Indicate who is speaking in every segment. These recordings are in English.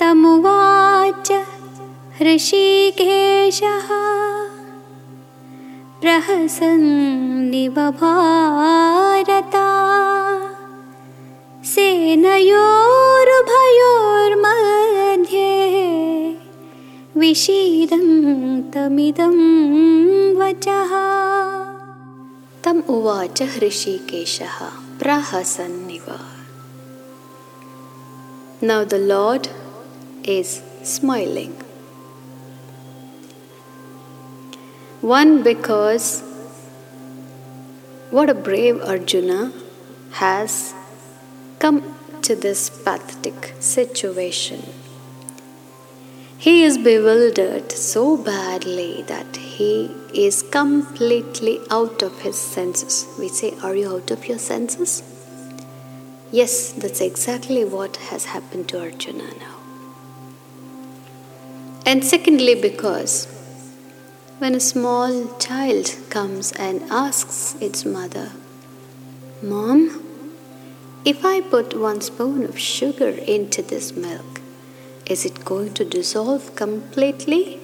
Speaker 1: तमुवाच ऋषिकेशः प्रहसन्निव भारता। सेनयोरुभयोर्मध्ये विषीदन्तमिदं वचः।
Speaker 2: तम् उवाच हृषिकेशः प्रहसन्निव। Now the Lord is smiling. One, because what a brave Arjuna has come to this pathetic situation. He is bewildered so badly that he is completely out of his senses. We say, Are you out of your senses? Yes, that's exactly what has happened to Arjuna now. And secondly, because when a small child comes and asks its mother, Mom, if I put one spoon of sugar into this milk, is it going to dissolve completely?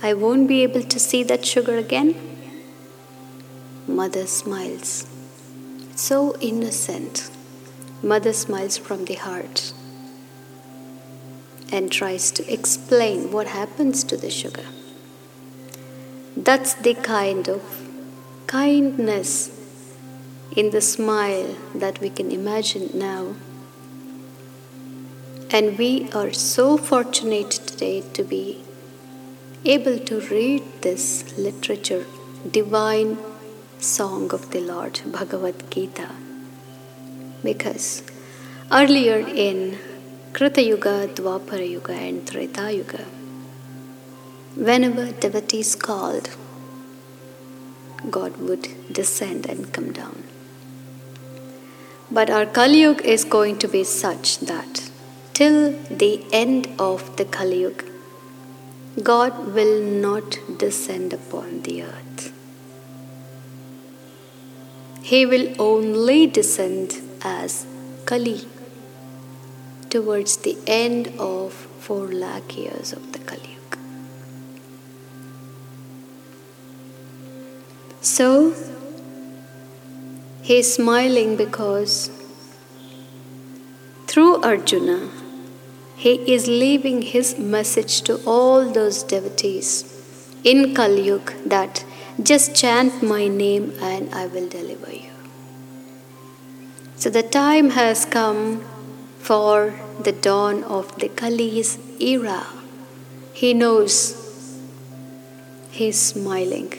Speaker 2: I won't be able to see that sugar again? Mother smiles. So innocent. Mother smiles from the heart and tries to explain what happens to the sugar. That's the kind of kindness in the smile that we can imagine now. And we are so fortunate today to be able to read this literature, divine song of the Lord, Bhagavad Gita. Because earlier in Krita Yuga, Dwapara Yuga, and Treta Yuga, whenever devotees called, God would descend and come down. But our Kali Yuga is going to be such that till the end of the Kali Yuga, God will not descend upon the earth. He will only descend as Kalki towards the end of four lakh years of the Kali Yuga. So he is smiling because through Arjuna he is leaving his message to all those devotees in Kali Yuga that just chant my name and I will deliver you. So the time has come for the dawn of the Kali's era. He knows he's smiling.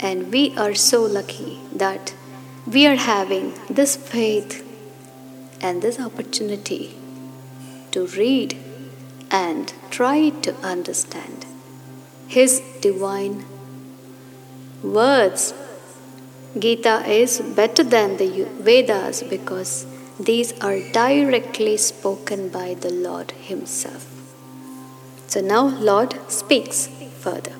Speaker 2: And we are so lucky that we are having this faith and this opportunity to read and try to understand His divine words. Gita is better than the Vedas because these are directly spoken by the Lord Himself. So now, Lord speaks further.